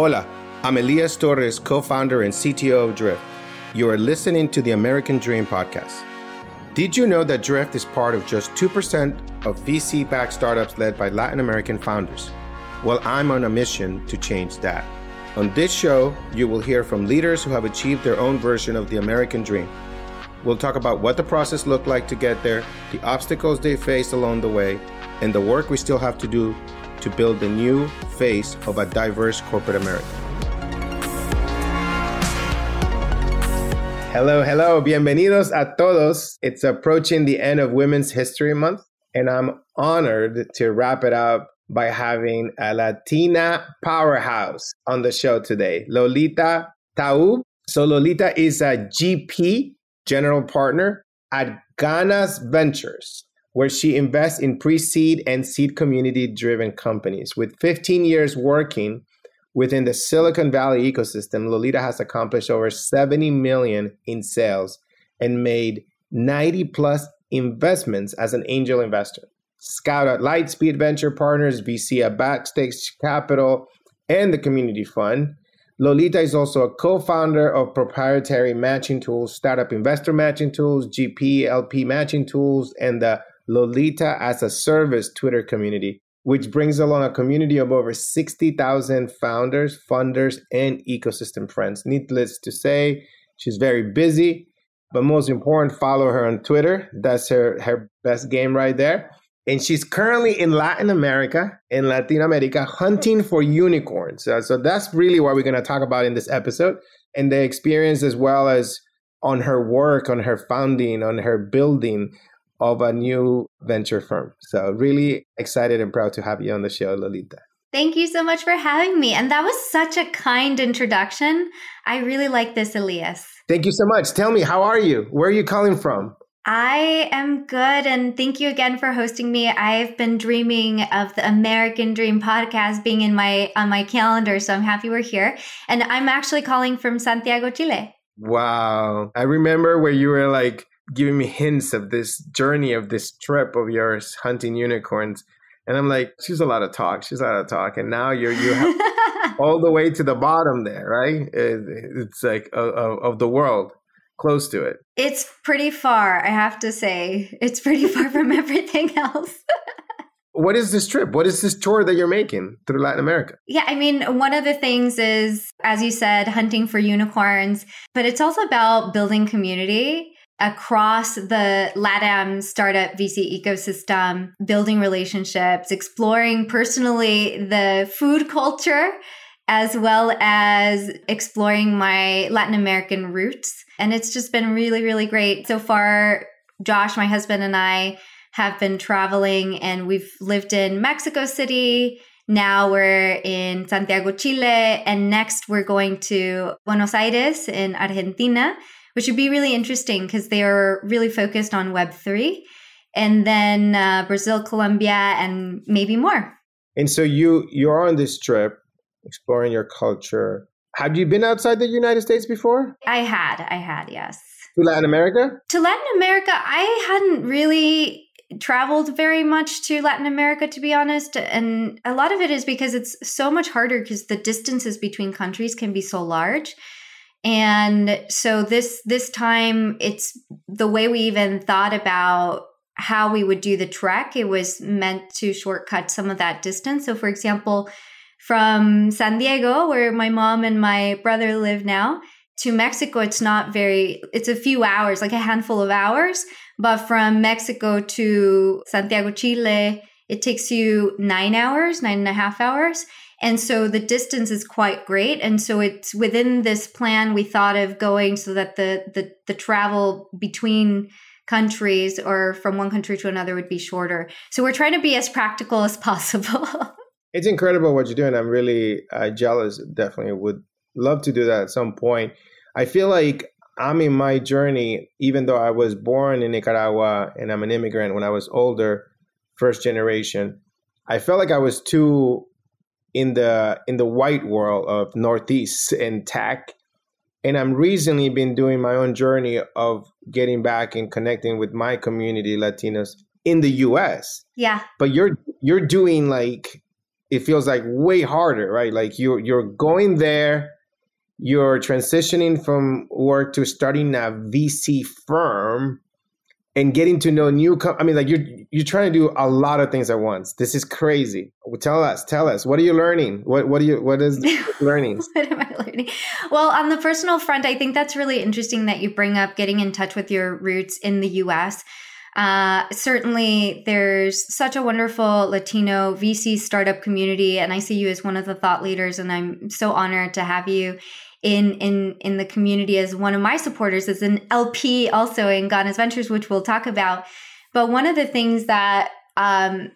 Hola, I'm Elias Torres, co founder and CTO of Drift. You are listening to the American Dream Podcast. Did you know that Drift is part of just 2% of VC backed startups led by Latin American founders? Well, I'm on a mission to change that. On this show, you will hear from leaders who have achieved their own version of the American dream. We'll talk about what the process looked like to get there, the obstacles they faced along the way, and the work we still have to do to build the new face of a diverse corporate America. Hello, hello, bienvenidos a todos. It's approaching the end of Women's History Month, and I'm honored to wrap it up by having a Latina powerhouse on the show today, Lolita Taub. So, Lolita is a GP, general partner at Ganas Ventures where she invests in pre seed and seed community driven companies. With 15 years working within the Silicon Valley ecosystem, Lolita has accomplished over 70 million in sales and made 90 plus investments as an angel investor. Scout at Lightspeed Venture Partners, VC at Backstage Capital, and the Community Fund. Lolita is also a co founder of proprietary matching tools, startup investor matching tools, GP, LP matching tools, and the Lolita as a Service Twitter community, which brings along a community of over 60,000 founders, funders, and ecosystem friends. Needless to say, she's very busy, but most important, follow her on Twitter. That's her, her best game right there. And she's currently in Latin America, in Latin America, hunting for unicorns. Uh, so that's really what we're going to talk about in this episode and the experience as well as on her work, on her founding, on her building of a new venture firm. So, really excited and proud to have you on the show, Lolita. Thank you so much for having me. And that was such a kind introduction. I really like this, Elias. Thank you so much. Tell me, how are you? Where are you calling from? I am good. And thank you again for hosting me. I've been dreaming of the American Dream podcast being in my on my calendar. So I'm happy we're here. And I'm actually calling from Santiago, Chile. Wow. I remember where you were like giving me hints of this journey of this trip of yours hunting unicorns. And I'm like, she's a lot of talk. She's a lot of talk. And now you're you have all the way to the bottom there, right? It's like of, of the world, close to it. It's pretty far, I have to say. It's pretty far from everything else. what is this trip? What is this tour that you're making through Latin America? Yeah, I mean, one of the things is, as you said, hunting for unicorns, but it's also about building community across the LATAM startup VC ecosystem, building relationships, exploring personally the food culture, as well as exploring my Latin American roots. And it's just been really, really great. So far, Josh, my husband, and I have been traveling and we've lived in Mexico City. Now we're in Santiago, Chile. And next we're going to Buenos Aires in Argentina which would be really interesting because they are really focused on Web3. And then uh, Brazil, Colombia, and maybe more. And so you you're on this trip exploring your culture. Have you been outside the United States before? I had, I had, yes. To Latin America? To Latin America, I hadn't really traveled very much to Latin America, to be honest. And a lot of it is because it's so much harder because the distances between countries can be so large and so this this time it's the way we even thought about how we would do the trek it was meant to shortcut some of that distance. So for example from san diego where my mom and my brother live now to mexico it's not very it's a few hours like a handful of hours. But from mexico to santiago chile it takes you nine hours nine and a half hours and so the distance is quite great. And so it's within this plan we thought of going so that the the, the travel between countries or from one country to another would be shorter. So we're trying to be as practical as possible. it's incredible what you're doing. I'm really uh, jealous. Definitely would love to do that at some point. I feel like I'm in my journey, even though I was born in Nicaragua and I'm an immigrant when I was older, first generation. I felt like I was too in the in the white world of Northeast and tech. And I'm recently been doing my own journey of getting back and connecting with my community, Latinos in the US. Yeah. But you're you're doing like it feels like way harder, right? Like you're you're going there, you're transitioning from work to starting a VC firm and getting to know new com- i mean like you're you're trying to do a lot of things at once. This is crazy. Tell us tell us. What are you learning? What what are you what is learning? What am i learning? Well on the personal front i think that's really interesting that you bring up getting in touch with your roots in the us uh, certainly, there's such a wonderful Latino VC startup community, and I see you as one of the thought leaders, and I'm so honored to have you in in in the community as one of my supporters as an LP also in Ganas Ventures, which we'll talk about. But one of the things that um,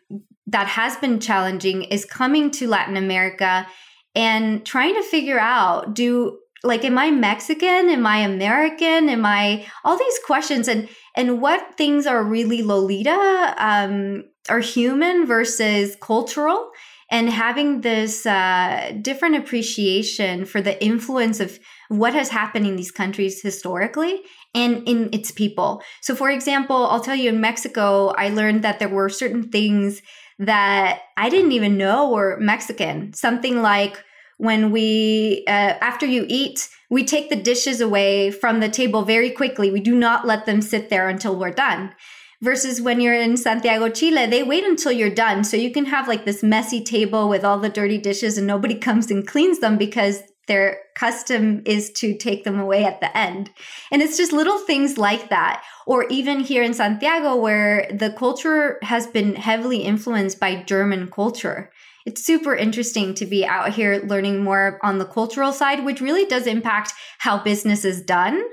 that has been challenging is coming to Latin America and trying to figure out do like am I Mexican? Am I American? Am I all these questions and and what things are really Lolita um, are human versus cultural and having this uh, different appreciation for the influence of what has happened in these countries historically and in its people. So, for example, I'll tell you in Mexico, I learned that there were certain things that I didn't even know were Mexican. Something like when we, uh, after you eat, we take the dishes away from the table very quickly. We do not let them sit there until we're done versus when you're in Santiago, Chile, they wait until you're done. So you can have like this messy table with all the dirty dishes and nobody comes and cleans them because their custom is to take them away at the end. And it's just little things like that. Or even here in Santiago, where the culture has been heavily influenced by German culture. It's super interesting to be out here learning more on the cultural side, which really does impact how business is done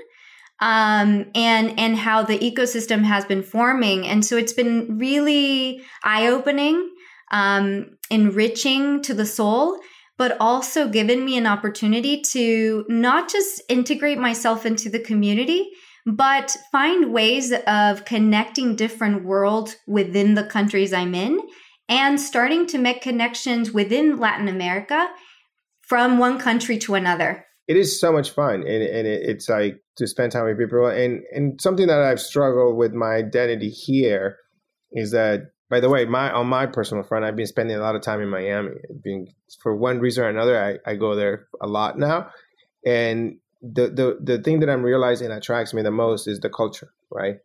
um, and and how the ecosystem has been forming. And so it's been really eye opening, um, enriching to the soul, but also given me an opportunity to not just integrate myself into the community, but find ways of connecting different worlds within the countries I'm in and starting to make connections within Latin America from one country to another it is so much fun and, and it, it's like to spend time with people and and something that i've struggled with my identity here is that by the way my on my personal front i've been spending a lot of time in miami. For one reason or another I, I go there a lot now and the, the the thing that i'm realizing attracts me the most is the culture right?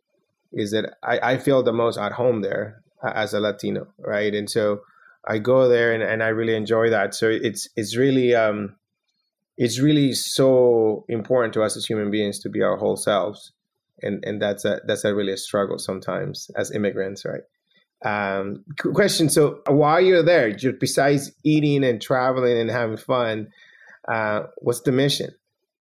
Is that i, I feel the most at home there as a latino right? And so i go there and, and i really enjoy that. So it's it's really um it's really so important to us as human beings to be our whole selves. And and that's a that's a really a struggle sometimes as immigrants right? Um question so while you're there just besides eating and traveling and having fun uh what's the mission?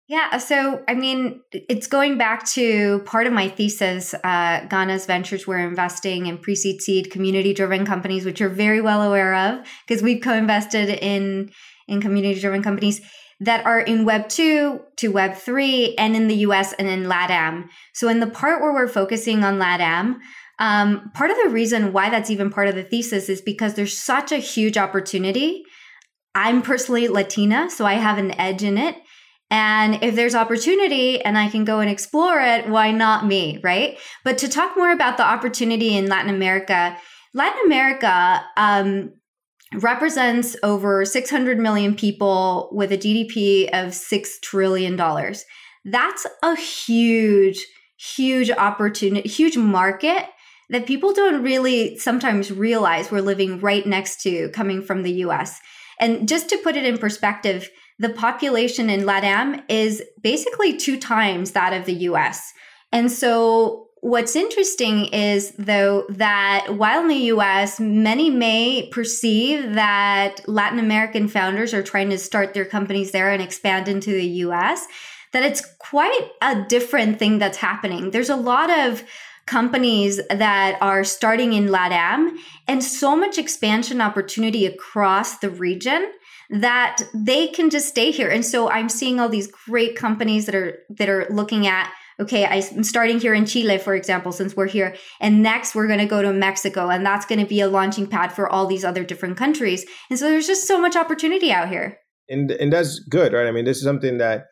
Yeah, so I mean, it's going back to part of my thesis. Uh, Ganas Ventures, we're investing in pre seed seed community driven companies, which you're very well aware of because we've co invested in in community driven companies that are in Web 2 to Web 3 and in the US and in LATAM. So, in the part where we're focusing on LATAM, um, part of the reason why that's even part of the thesis is because there's such a huge opportunity. I'm personally Latina, so I have an edge in it. And if there's opportunity and I can go and explore it, why not me, right? But to talk more about the opportunity in Latin America, Latin America, um, represents over 600 million people with a GDP of $6 trillion. That's a huge, huge opportunity, huge market that people don't really sometimes realize we're living right next to coming from the US. And just to put it in perspective, the population in LATAM is basically two times that of the US. And so What's interesting is, though, that while in the US, many may perceive that Latin American founders are trying to start their companies there and expand into the US, that it's quite a different thing that's happening. There's a lot of companies that are starting in LATAM and so much expansion opportunity across the region that they can just stay here. And so I'm seeing all these great companies that are that are looking at okay, I'm starting here in Chile, for example, since we're here. And next we're going to go to Mexico and that's going to be a launching pad for all these other different countries. And so there's just so much opportunity out here. And, and that's good, right? I mean, this is something that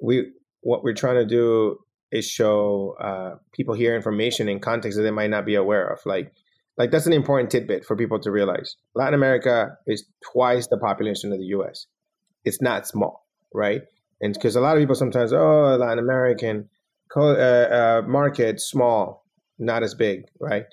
we, what we're trying to do is show uh, people here information in context that they might not be aware of. Like like that's an important tidbit for people to realize. Latin America is twice the population of the U.S. It's not small, right? And because a lot of people sometimes, oh, Latin American uh, uh, market small, not as big, right?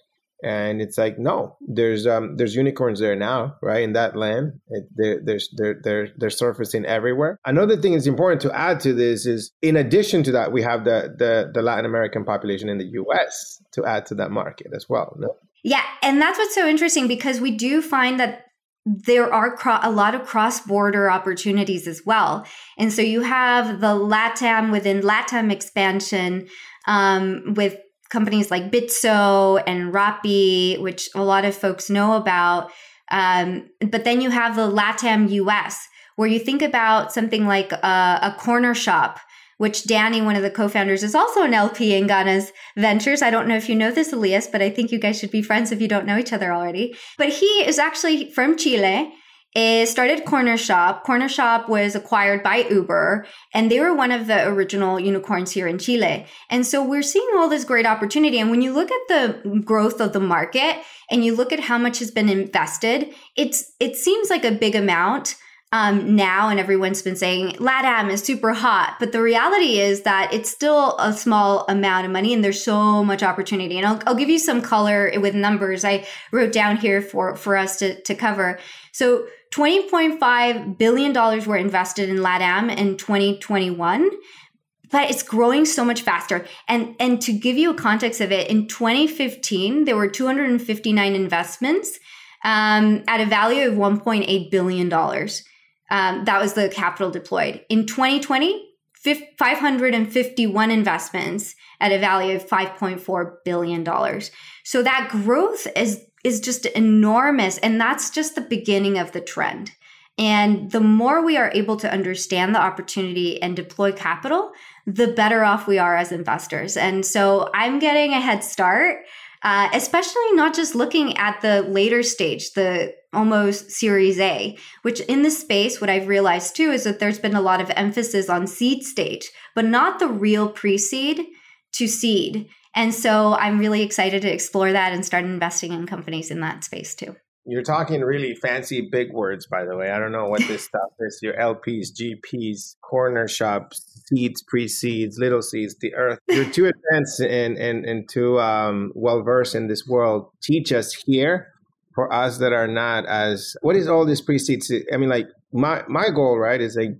And it's like, no, there's um, there's unicorns there now, right? In that land, it, they're, there's they're they're they're surfacing everywhere. Another thing is important to add to this is, in addition to that, we have the the, the Latin American population in the U.S. to add to that market as well. No? Yeah, and that's what's so interesting because we do find that there are cro- a lot of cross-border opportunities as well. And so you have the LATAM within LATAM expansion um, with companies like Bitso and Rappi, which a lot of folks know about. Um, but then you have the LATAM US, where you think about something like a, a Cornershop which Danny, one of the co-founders, is also an LP in Ganas Ventures. I don't know if you know this, Elias, but I think you guys should be friends if you don't know each other already. But he is actually from Chile. It started Cornershop. Corner Shop was acquired by Uber, and they were one of the original unicorns here in Chile. And so we're seeing all this great opportunity. And when you look at the growth of the market and you look at how much has been invested, it's it seems like a big amount um, now, and everyone's been saying LATAM is super hot, but the reality is that it's still a small amount of money, and there's so much opportunity. And I'll, I'll give you some color with numbers I wrote down here for for us to to cover. So, twenty point five billion dollars were invested in LATAM in 2021 but it's growing so much faster. And and to give you a context of it, in 2015 there were 259 investments um, at a value of 1.8 billion dollars. Um, that was the capital deployed. In 2020, 551 investments at a value of 5.4 billion dollars. So that growth is is just enormous and that's just the beginning of the trend. And the more we are able to understand the opportunity and deploy capital, the better off we are as investors. And so I'm getting a head start uh, especially not just looking at the later stage, the almost Series A, which in this space, what I've realized too is that there's been a lot of emphasis on seed stage, but not the real pre seed to seed. And so I'm really excited to explore that and start investing in companies in that space too. You're talking really fancy big words, by the way. I don't know what this stuff is. Your LPs, GPs, corner shops, seeds, pre-seeds, little seeds, the earth. You're too advanced and and, and too um, well versed in this world. Teach us here for us that are not as. What is all this pre-seeds? I mean, like my my goal, right, is like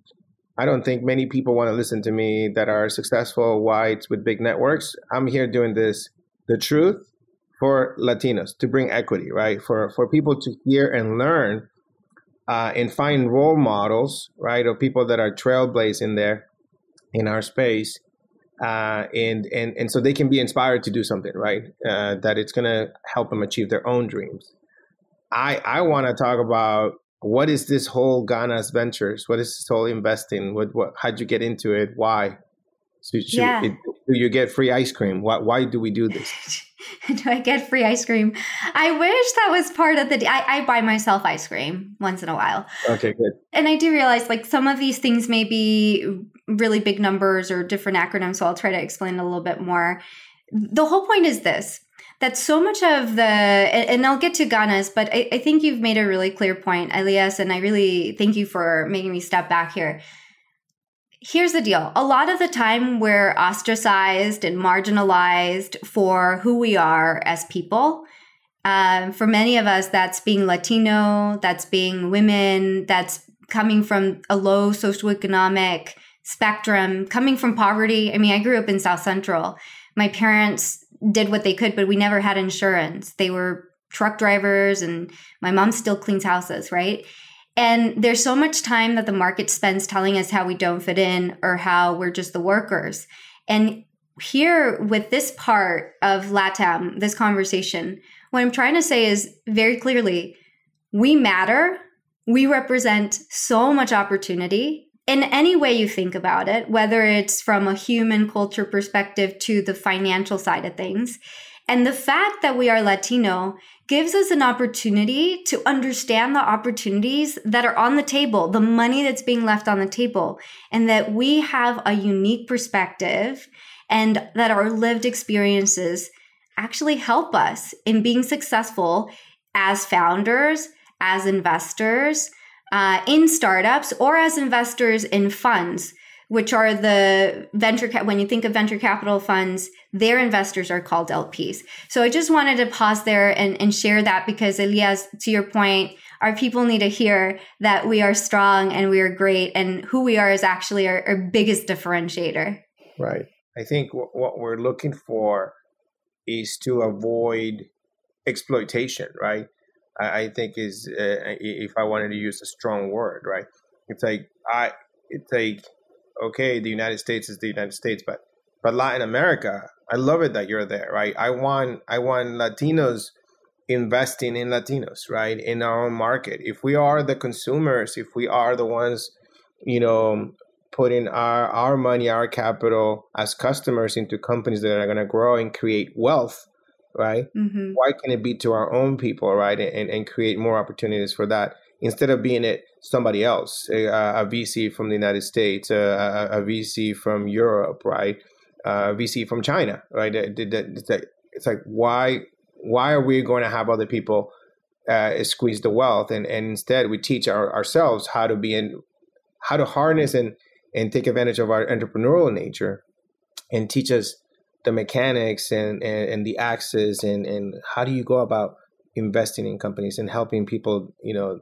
I don't think many people want to listen to me that are successful whites with big networks. I'm here doing this, the truth for Latinos to bring equity, right? For for people to hear and learn uh, and find role models, right, of people that are trailblazing there in our space, uh, and and and so they can be inspired to do something, right? Uh, that it's going to help them achieve their own dreams. I I want to talk about what is this whole Ganas ventures? What is this whole investing? What what? How'd you get into it? Why? So, yeah. It, do you get free ice cream? Why, why do we do this? do I get free ice cream? I wish that was part of the. I, I buy myself ice cream once in a while. Okay, good. And I do realize like some of these things may be really big numbers or different acronyms, so I'll try to explain a little bit more. The whole point is this that so much of the and I'll get to Ganas but I, I, think you've made a really clear point, Elias, and I really thank you for making me step back here here's the deal a lot of the time we're ostracized and marginalized for who we are as people. Um, for many of us, that's being Latino, that's being women, that's coming from a low socioeconomic spectrum, coming from poverty. I mean, I grew up in South Central. My parents did what they could, but we never had insurance. They were truck drivers, and my mom still cleans houses, right? And there's so much time that the market spends telling us how we don't fit in or how we're just the workers. And here with this part of LATAM, this conversation, what I'm trying to say is very clearly we matter. We represent so much opportunity in any way you think about it, whether it's from a human culture perspective to the financial side of things. And the fact that we are Latino gives us an opportunity to understand the opportunities that are on the table, the money that's being left on the table, and that we have a unique perspective and that our lived experiences actually help us in being successful as founders, as investors uh, in startups, or as investors in funds which are the venture when you think of venture capital funds their investors are called lps so i just wanted to pause there and, and share that because elias to your point our people need to hear that we are strong and we are great and who we are is actually our, our biggest differentiator. Right. I think w- what we're looking for is to avoid exploitation right i, I think is uh, if i wanted to use a strong word right it's like i it's like okay, the United States is the United States, but but Latin America, I love it that you're there, right? I want I want Latinos investing in Latinos, right? In our own market. If we are the consumers, if we are the ones, you know, putting our our money, our capital as customers into companies that are going to grow and create wealth, right? Mm-hmm. Why can it be to our own people, right? And and create more opportunities for that instead of being it somebody else, a, a VC from the United States, a, a, VC from Europe, right? A VC from China, right? It's like, it's like why why are we going to have other people uh, squeeze the wealth, and, and instead we teach our, ourselves how to be in how to harness and and take advantage of our entrepreneurial nature, and teach us the mechanics and, and, and the axes and, and how do you go about investing in companies and helping people, you know,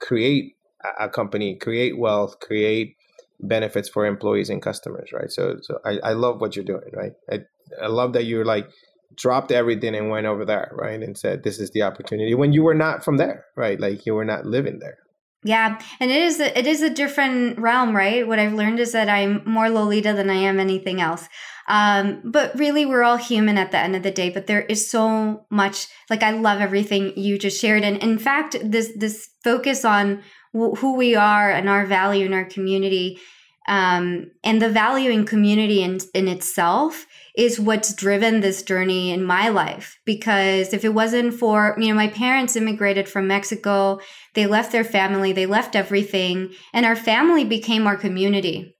create a company, create wealth, create benefits for employees and customers, right? So, so I, I love what you're doing, right? I, I love that you're like dropped everything and went over there, right? And said, this is the opportunity when you were not from there, right? Like you were not living there. Yeah, and it is a, it is a different realm, right? What I've learned is that I'm more Lolita than I am anything else. Um, but really, we're all human at the end of the day. But there is so much. Like I love everything you just shared, and in fact, this this focus on who we are and our value in our community um, and the value in community in, in itself is what's driven this journey in my life because if it wasn't for you know my parents immigrated from mexico they left their family they left everything and our family became our community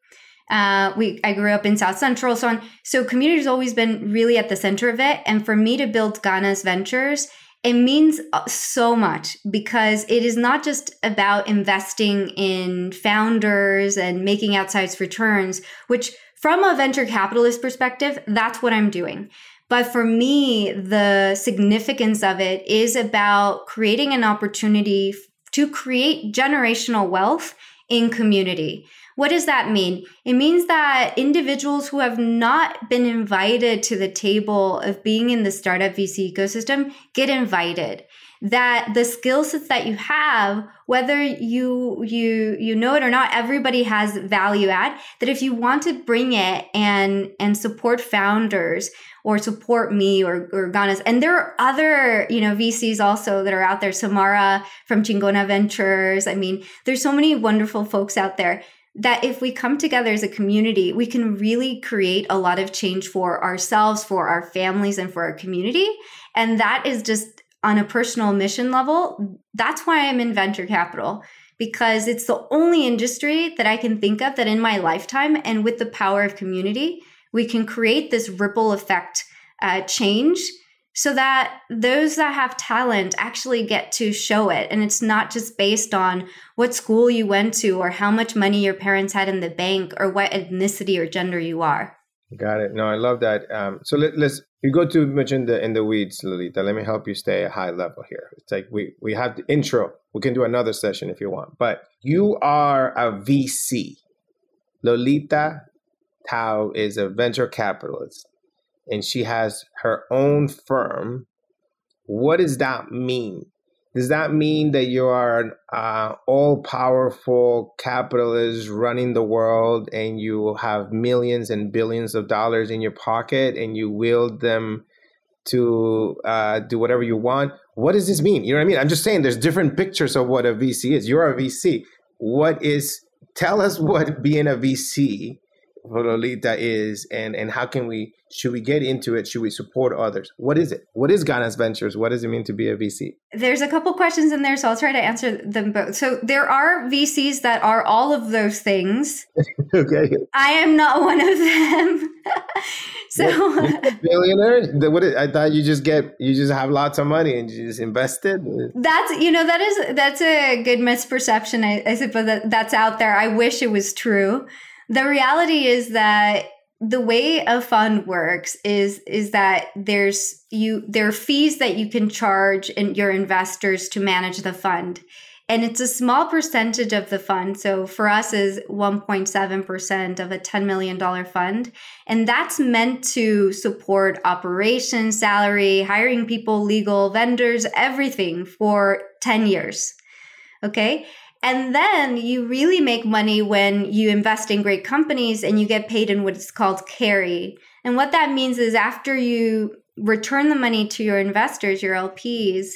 uh, we I grew up in South Central, so on. So community has always been really at the center of it. And for me to build Ganas Ventures, it means uh, so much because it is not just about investing in founders and making outsized returns, which from a venture capitalist perspective, that's what I'm doing. But for me, the significance of it is about creating an opportunity to create generational wealth in community. What does that mean? It means that individuals who have not been invited to the table of being in the startup VC ecosystem get invited. That the skill sets that you have, whether you you you know it or not, everybody has value add. That if you want to bring it and and support founders or support me or, or Ganas. And there are other, you know, VCs also that are out there. Samara from Chingona Ventures. I mean, there's so many wonderful folks out there that if we come together as a community, we can really create a lot of change for ourselves, for our families, and for our community. And that is just on a personal mission level. That's why I'm in venture capital because it's the only industry that I can think of that in my lifetime and with the power of community, we can create this ripple effect uh, change so that those that have talent actually get to show it. And it's not just based on what school you went to or how much money your parents had in the bank or what ethnicity or gender you are. Got it. No, I love that. Um, so let, us you go too much in the in the weeds, Lolita. Let me help you stay a high level here. It's like we we have the intro. We can do another session if you want. But you are a VC. Lolita Taub is a venture capitalist and she has her own firm, what does that mean? Does that mean that you are an uh, all powerful capitalist running the world and you have millions and billions of dollars in your pocket and you wield them to uh, do whatever you want? What does this mean? You know what I mean? I'm just saying there's different pictures of what a VC is. You're a VC. What is, tell us what being a VC for Lolita is and and how can we should we get into it? Should we support others? What is it? What is Ganas Ventures? What does it mean to be a VC? There's a couple questions in there, so I'll try to answer them both. So there are VCs that are all of those things. okay. I am not one of them. so billionaire? What is, I thought you just get you just have lots of money and you just invest it. That's you know that is that's a good misperception. I, I suppose that that's out there. I wish it was true. The reality is that the way a fund works is is that there's you there are fees that you can charge in your investors to manage the fund. And it's a small percentage of the fund. So for us is 1.7% of a $10 million fund. And that's meant to support operations salary hiring people legal vendors everything for 10 years. Okay and then you really make money when you invest in great companies and you get paid in what's called carry. And what that means is after you return the money to your investors, your LPs,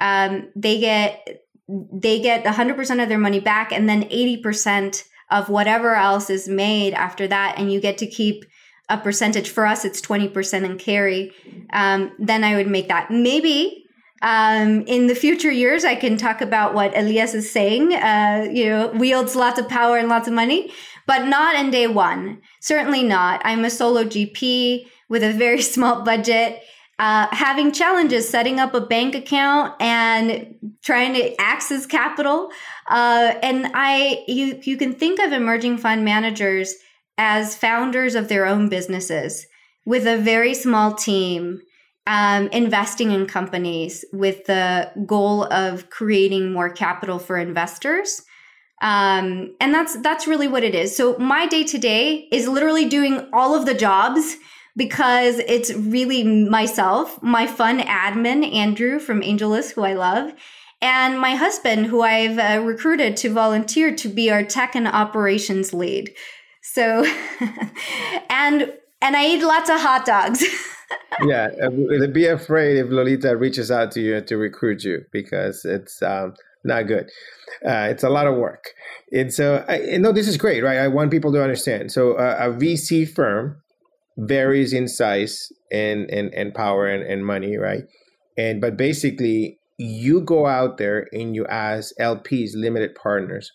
um, they get they get 100% of their money back and then 80% of whatever else is made after that. And you get to keep a percentage. For us it's 20% in carry. Um, then i would make that. Maybe um, in the future years, I can talk about what Elias is saying. Uh, you know, wields lots of power and lots of money, but not in day one. Certainly not. I'm a solo GP with a very small budget, uh, having challenges setting up a bank account and trying to access capital. Uh, and I, you, you can think of emerging fund managers as founders of their own businesses with a very small team um, investing in companies with the goal of creating more capital for investors. Um, and that's that's really what it is. So my day to day is literally doing all of the jobs because it's really myself, my fund admin Andrew from AngelList, who I love, and my husband, who I've uh, recruited to volunteer to be our tech and operations lead. So, and and I eat lots of hot dogs. yeah, uh, be afraid if Lolita reaches out to you to recruit you because it's um, not good. Uh, it's a lot of work. And so, I, no, this is great, right? I want people to understand. So, uh, a VC firm varies in size and and, and power and, and money, right? And but basically, you go out there and you ask LPs, limited partners,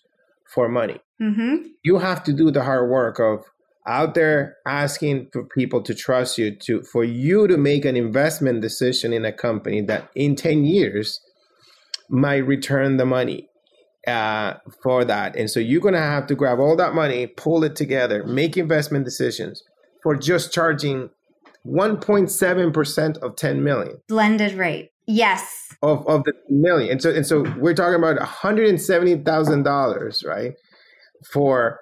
for money. Mm-hmm. You have to do the hard work of out there asking for people to trust you to for you to make an investment decision in a company that in 10 years might return the money uh, for that. And so you're going to have to grab all that money pull it together make investment decisions for just charging 1.7% of 10 million. Blended rate. Yes. Of, of the million. And so and so we're talking about $170000 right for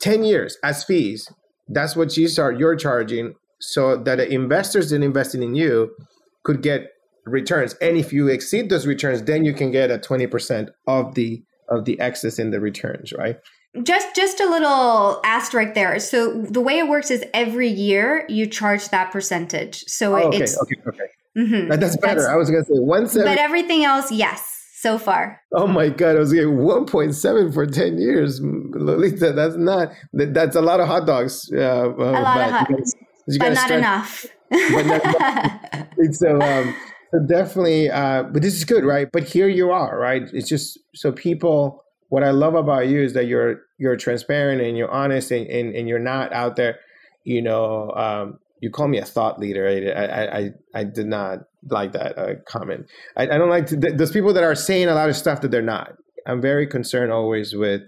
10 years as fees that's what you start you're charging so that the investors that investing in you could get returns. And if you exceed those returns then you can get a 20% of the of the excess in the returns right? Just just a little asterisk there. So the way it works is every year you charge that percentage. So oh, okay, it's okay okay. Mm-hmm, that's better. That's, i was gonna say one but everything else yes so far. Oh my God, I was getting 1.7 for 10 years. Lolita, that's not, that's a lot of hot dogs. Uh, uh, a lot of hot dogs, but not enough. but not enough. so, um, so definitely, uh, but this is good, right? But here you are, right? It's just so people, what I love about you is that you're, you're transparent and you're honest and, and, and you're not out there, you know, um, you call me a thought leader. I, I, I, did not like that uh, comment. I, I don't like to, th- those people that are saying a lot of stuff that they're not. I'm very concerned always with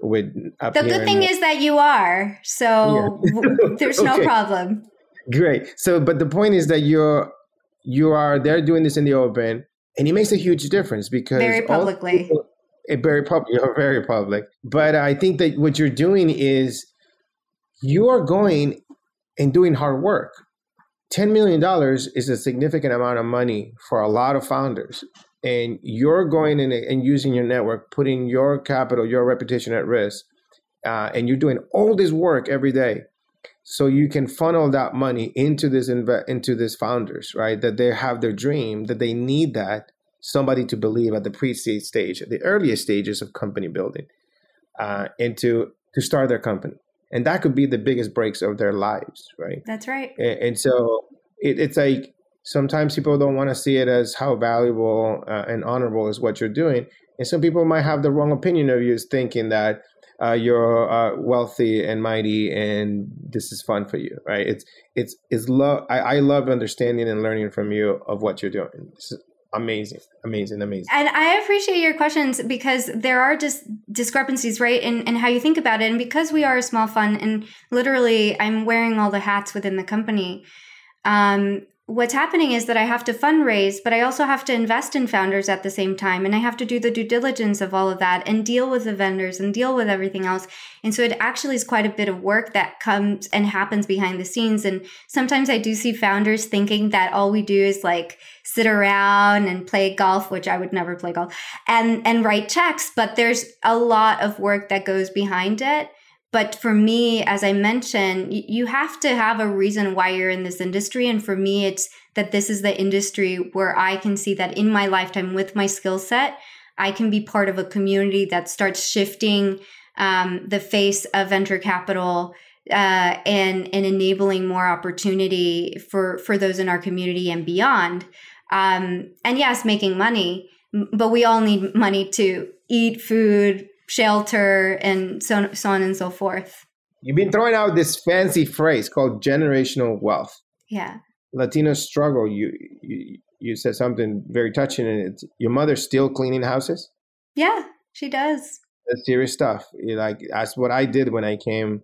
with. The good thing is that you are, so yeah. there's okay. no problem. Great. So, but the point is that you're you are there doing this in the open, and it makes a huge difference because very publicly. People, it very public, you're very public. But I think that what you're doing is you are going and doing hard work. $10 million is a significant amount of money for a lot of founders. And you're going in and using your network, putting your capital, your reputation at risk. Uh, and you're doing all this work every day so you can funnel that money into this into this founders right that they have their dream that they need that somebody to believe at the pre-seed stage the earliest stages of company building uh, and to to start their company and that could be the biggest breaks of their lives, right? That's right. And, and so it, it's like sometimes people don't want to see it as how valuable uh, and honorable is what you're doing, and some people might have the wrong opinion of you, is thinking that uh, you're uh, wealthy and mighty and this is fun for you right it's it's it's love I, I love understanding and learning from you of what you're doing this is amazing. Amazing. Amazing. And i appreciate your questions because there are just discrepancies right in, in how you think about it. And because we are a small fund and literally i'm wearing all the hats within the company um, what's happening is that I have to fundraise, but I also have to invest in founders at the same time. And I have to do the due diligence of all of that and deal with the vendors and deal with everything else. And so it actually is quite a bit of work that comes and happens behind the scenes. And sometimes I do see founders thinking that all we do is like sit around and play golf, which I would never play golf and, and write checks. But there's a lot of work that goes behind it. But for me, as I mentioned, you have to have a reason why you're in this industry. And for me, it's that this is the industry where I can see that in my lifetime with my skill set, I can be part of a community that starts shifting um, the face of venture capital uh, and and enabling more opportunity for for those in our community and beyond. Um, and yes, making money, but we all need money to eat food, shelter, and so, so on and so forth. You've been throwing out this fancy phrase called generational wealth. Yeah. Latino struggle. You, you you said something very touching, and it's your mother still cleaning houses. Yeah, she does. That's serious stuff. Like that's what I did when I came.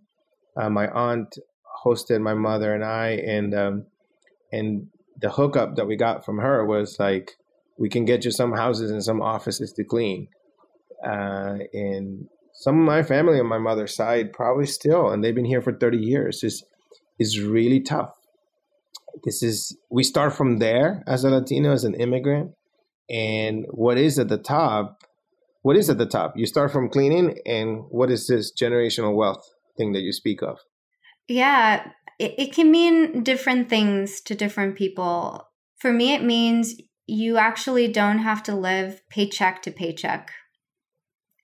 Uh, my aunt hosted my mother and I, and um, and the hookup that we got from her was like, we can get you some houses and some offices to clean uh, and some of my family on my mother's side probably still, and they've been here for 30 years, is is really tough. This is we start from there as a Latino, as an immigrant, and what is at the top? What is at the top? You start from cleaning, and what is this generational wealth thing that you speak of? Yeah, it, it can mean different things to different people. For me, it means you actually don't have to live paycheck to paycheck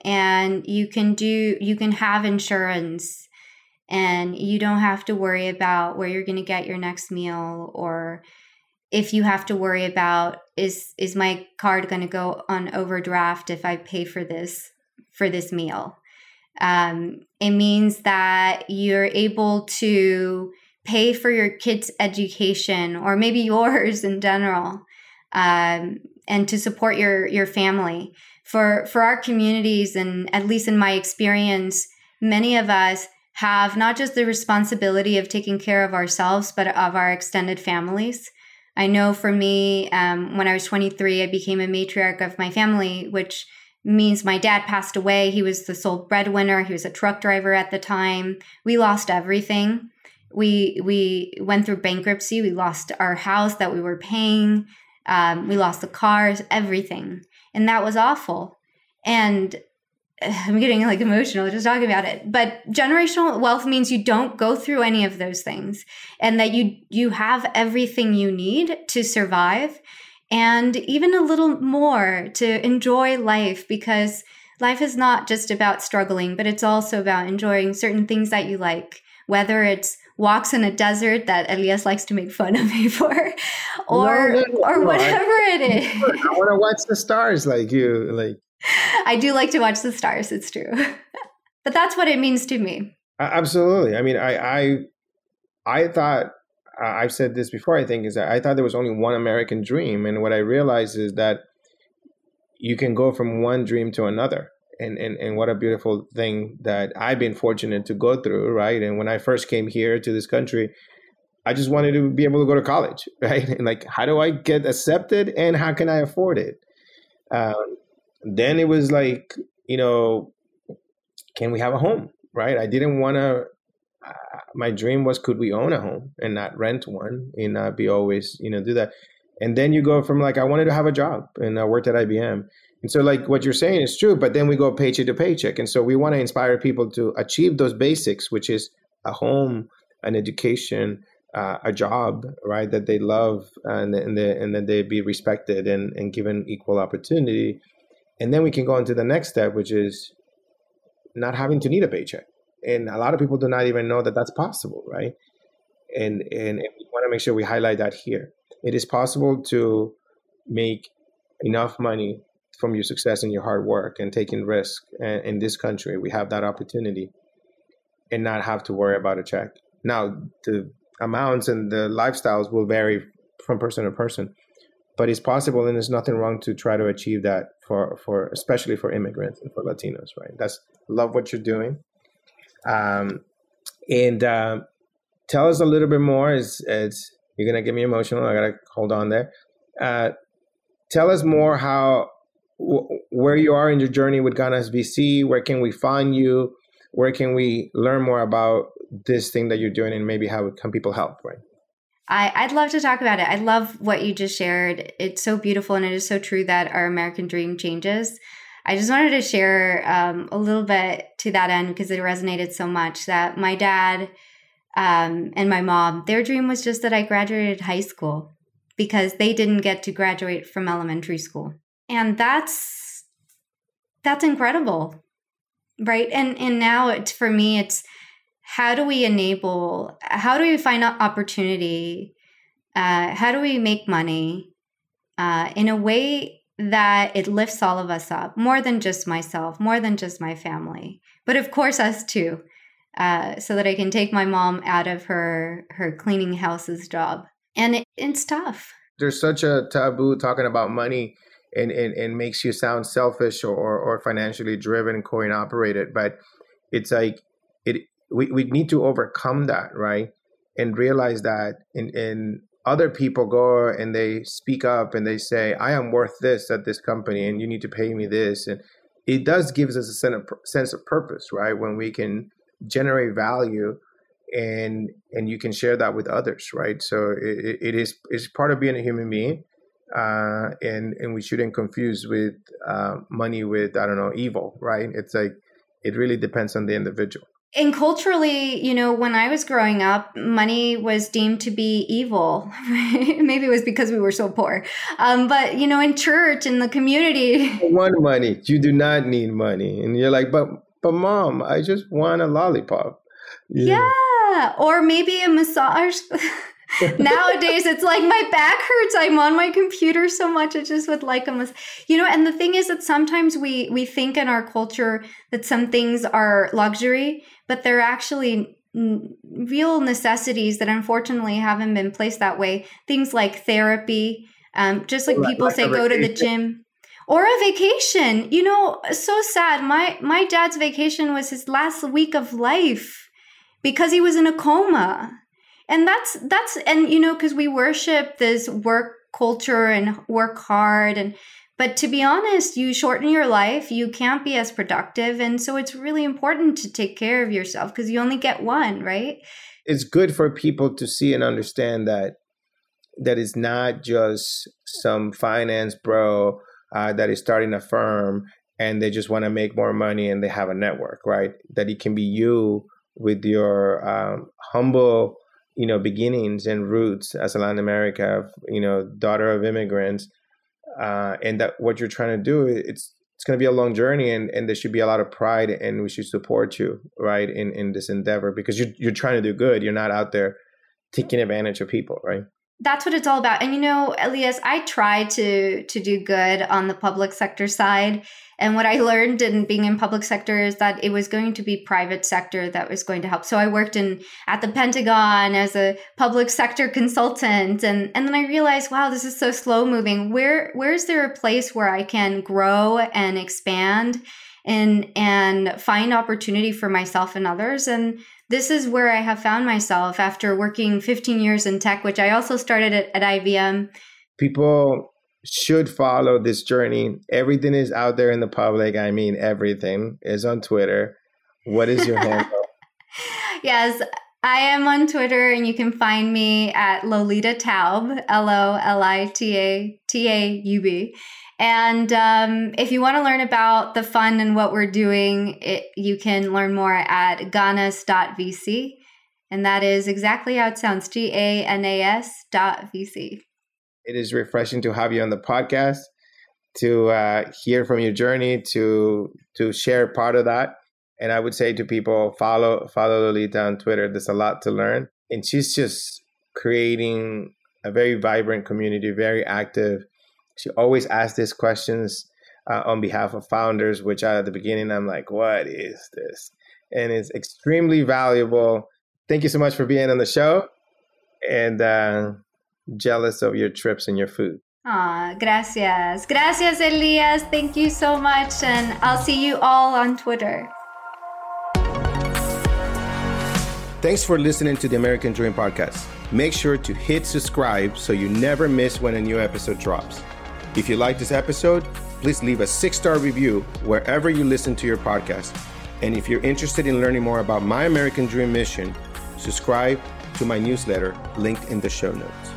and you can do you can have insurance and you don't have to worry about where you're going to get your next meal or if you have to worry about is is my card going to go on overdraft if i pay for this for this meal? Um, it means that you're able to pay for your kids education or maybe yours in general um, and to support your your family for for our communities and at least in my experience many of us have not just the responsibility of taking care of ourselves but of our extended families. I know for me um, when i was 23 i became a matriarch of my family which means my dad passed away. He was the sole breadwinner. He was a truck driver at the time. We lost everything. We we went through bankruptcy. We lost our house that we were paying. Um, we lost the cars everything and that was awful. And eh, I'm getting like emotional just talking about it. But generational wealth means you don't go through any of those things and that you you have everything you need to survive and even a little more to enjoy life because life is not just about struggling, but it's also about enjoying certain things that you like, whether it's walks in a desert that Elias likes to make fun of me for, or no, no, no, or whatever it is. I want to watch the stars like you. Like I do like to watch the stars. It's true, but that's what it means to me. Absolutely. I mean, I I I thought I've said this before. I think is that I thought there was only one American dream, and what I realized is that you can go from one dream to another and, and and what a beautiful thing that I've been fortunate to go through, right? And when I first came here to this country, I just wanted to be able to go to college, right? And like, how do I get accepted, and how can I afford it? Um, then it was like, you know, can we have a home, right? I didn't want to. Uh, my dream was, could we own a home and not rent one, and not be always, you know, do that. And then you go from like, I wanted to have a job, and I worked at IBM and so, like what you're saying is true, but then we go paycheck to paycheck. And so, we want to inspire people to achieve those basics, which is a home, an education, uh, a job, right, that they love, and and, they, and then they be respected and, and given equal opportunity. And then we can go into the next step, which is not having to need a paycheck. and a lot of people do not even know that that's possible, right? And and, and we want to make sure we highlight that here. It is possible to make enough money from your success and your hard work and taking risk. In this country, we have that opportunity and not have to worry about a check. Now, the amounts and the lifestyles will vary from person to person, but it's possible, and there's nothing wrong to try to achieve that for for especially for immigrants and for Latinos, right? That's love what you're doing, um, and uh, tell us a little bit more. Is it's you're gonna get me emotional. I gotta hold on there. Uh, tell us more how where you are in your journey with Ganas VC. Where can we find you? Where can we learn more about this thing that you're doing, and maybe how can people help? Right. I, would love to talk about it. I love what you just shared. It's so beautiful, and it is so true that our American dream changes. I just wanted to share um, a little bit to that end because it resonated so much that my dad um, and my mom, their dream was just that I graduated high school because they didn't get to graduate from elementary school. And that's that's incredible. Right? And and now it's for me it's how do we enable how do we find opportunity uh, how do we make money uh, in a way that it lifts all of us up more than just myself more than just my family but of course us too uh, so that i can take my mom out of her her cleaning houses job and it, it's tough there's such a taboo talking about money and, and, and makes you sound selfish or, or financially driven coin operated but it's like it we, we need to overcome that, right? And realize that in, in other people go and they speak up and they say, I am worth this at this company and you need to pay me this. And it does gives us a sense of, sense of purpose, right? When we can generate value and and you can share that with others, right? So it, it is it's part of being a human being. Uh, and and we shouldn't confuse with uh, money with I don't know evil, right? It's like it really depends on the individual and culturally, you know, when I was growing up, money was deemed to be evil. Maybe it was because we were so poor. Um, but, you know, in church, in the community. You want money. You do not need money. And you're like, but, but mom, I just want a lollipop. Yeah. yeah. Or maybe a massage. Nowadays, it's like my back hurts. I'm on my computer so much. I just would like them, you know. And the thing is that sometimes we we think in our culture that some things are luxury, but they're actually real necessities that unfortunately haven't been placed that way. Things like therapy, um, just like, like people like say, go to the gym or a vacation. You know, so sad. My my dad's vacation was his last week of life because he was in a coma and that's that's and you know because we worship this work culture and work hard and but to be honest you shorten your life you can't be as productive. And so it's really important to take care of yourself because you only get one right? It's good for people to see and understand that that is not just some finance bro uh, that is starting a firm and they just want to make more money and they have a network right? That it can be you with your um, humble you know beginnings and roots as a Latin America, you know, daughter of immigrants, uh, and that what you're trying to do, it's it's going to be a long journey, and and there should be a lot of pride, and we should support you, right, in in this endeavor because you're you're trying to do good. You're not out there taking advantage of people, right? That's what it's all about. And you know, Elias, I try to to do good on the public sector side. And what I learned in being in public sector is that it was going to be private sector that was going to help. So I worked in at the Pentagon as a public sector consultant and and then I realized, wow, this is so slow moving. Where where is there a place where I can grow and expand and and find opportunity for myself and others? And this is where I have found myself after working 15 years in tech, which I also started at, at IBM. People should follow this journey. Everything is out there in the public. I mean, everything is on Twitter. What is your handle? Yes, I am on Twitter, and you can find me at Lolita Taub, L O L I T A T A U B. And um, if you want to learn about the fund and what we're doing, it, you can learn more at ganas.vc. And that is exactly how it sounds G A N A S dot VC. It is refreshing to have you on the podcast, to uh, hear from your journey, to to share part of that. And I would say to people, follow follow Lolita on Twitter. There's a lot to learn, and she's just creating a very vibrant community, very active. She always asks these questions uh, on behalf of founders, which at the beginning I'm like, what is this? And it's extremely valuable. Thank you so much for being on the show, and uh, jealous of your trips and your food. Ah, gracias. Gracias, Elias. Thank you so much. And I'll see you all on Twitter. Thanks for listening to the American Dream Podcast. Make sure to hit subscribe so you never miss when a new episode drops. If you like this episode, please leave a six star review wherever you listen to your podcast. And if you're interested in learning more about my American Dream mission, subscribe to my newsletter linked in the show notes.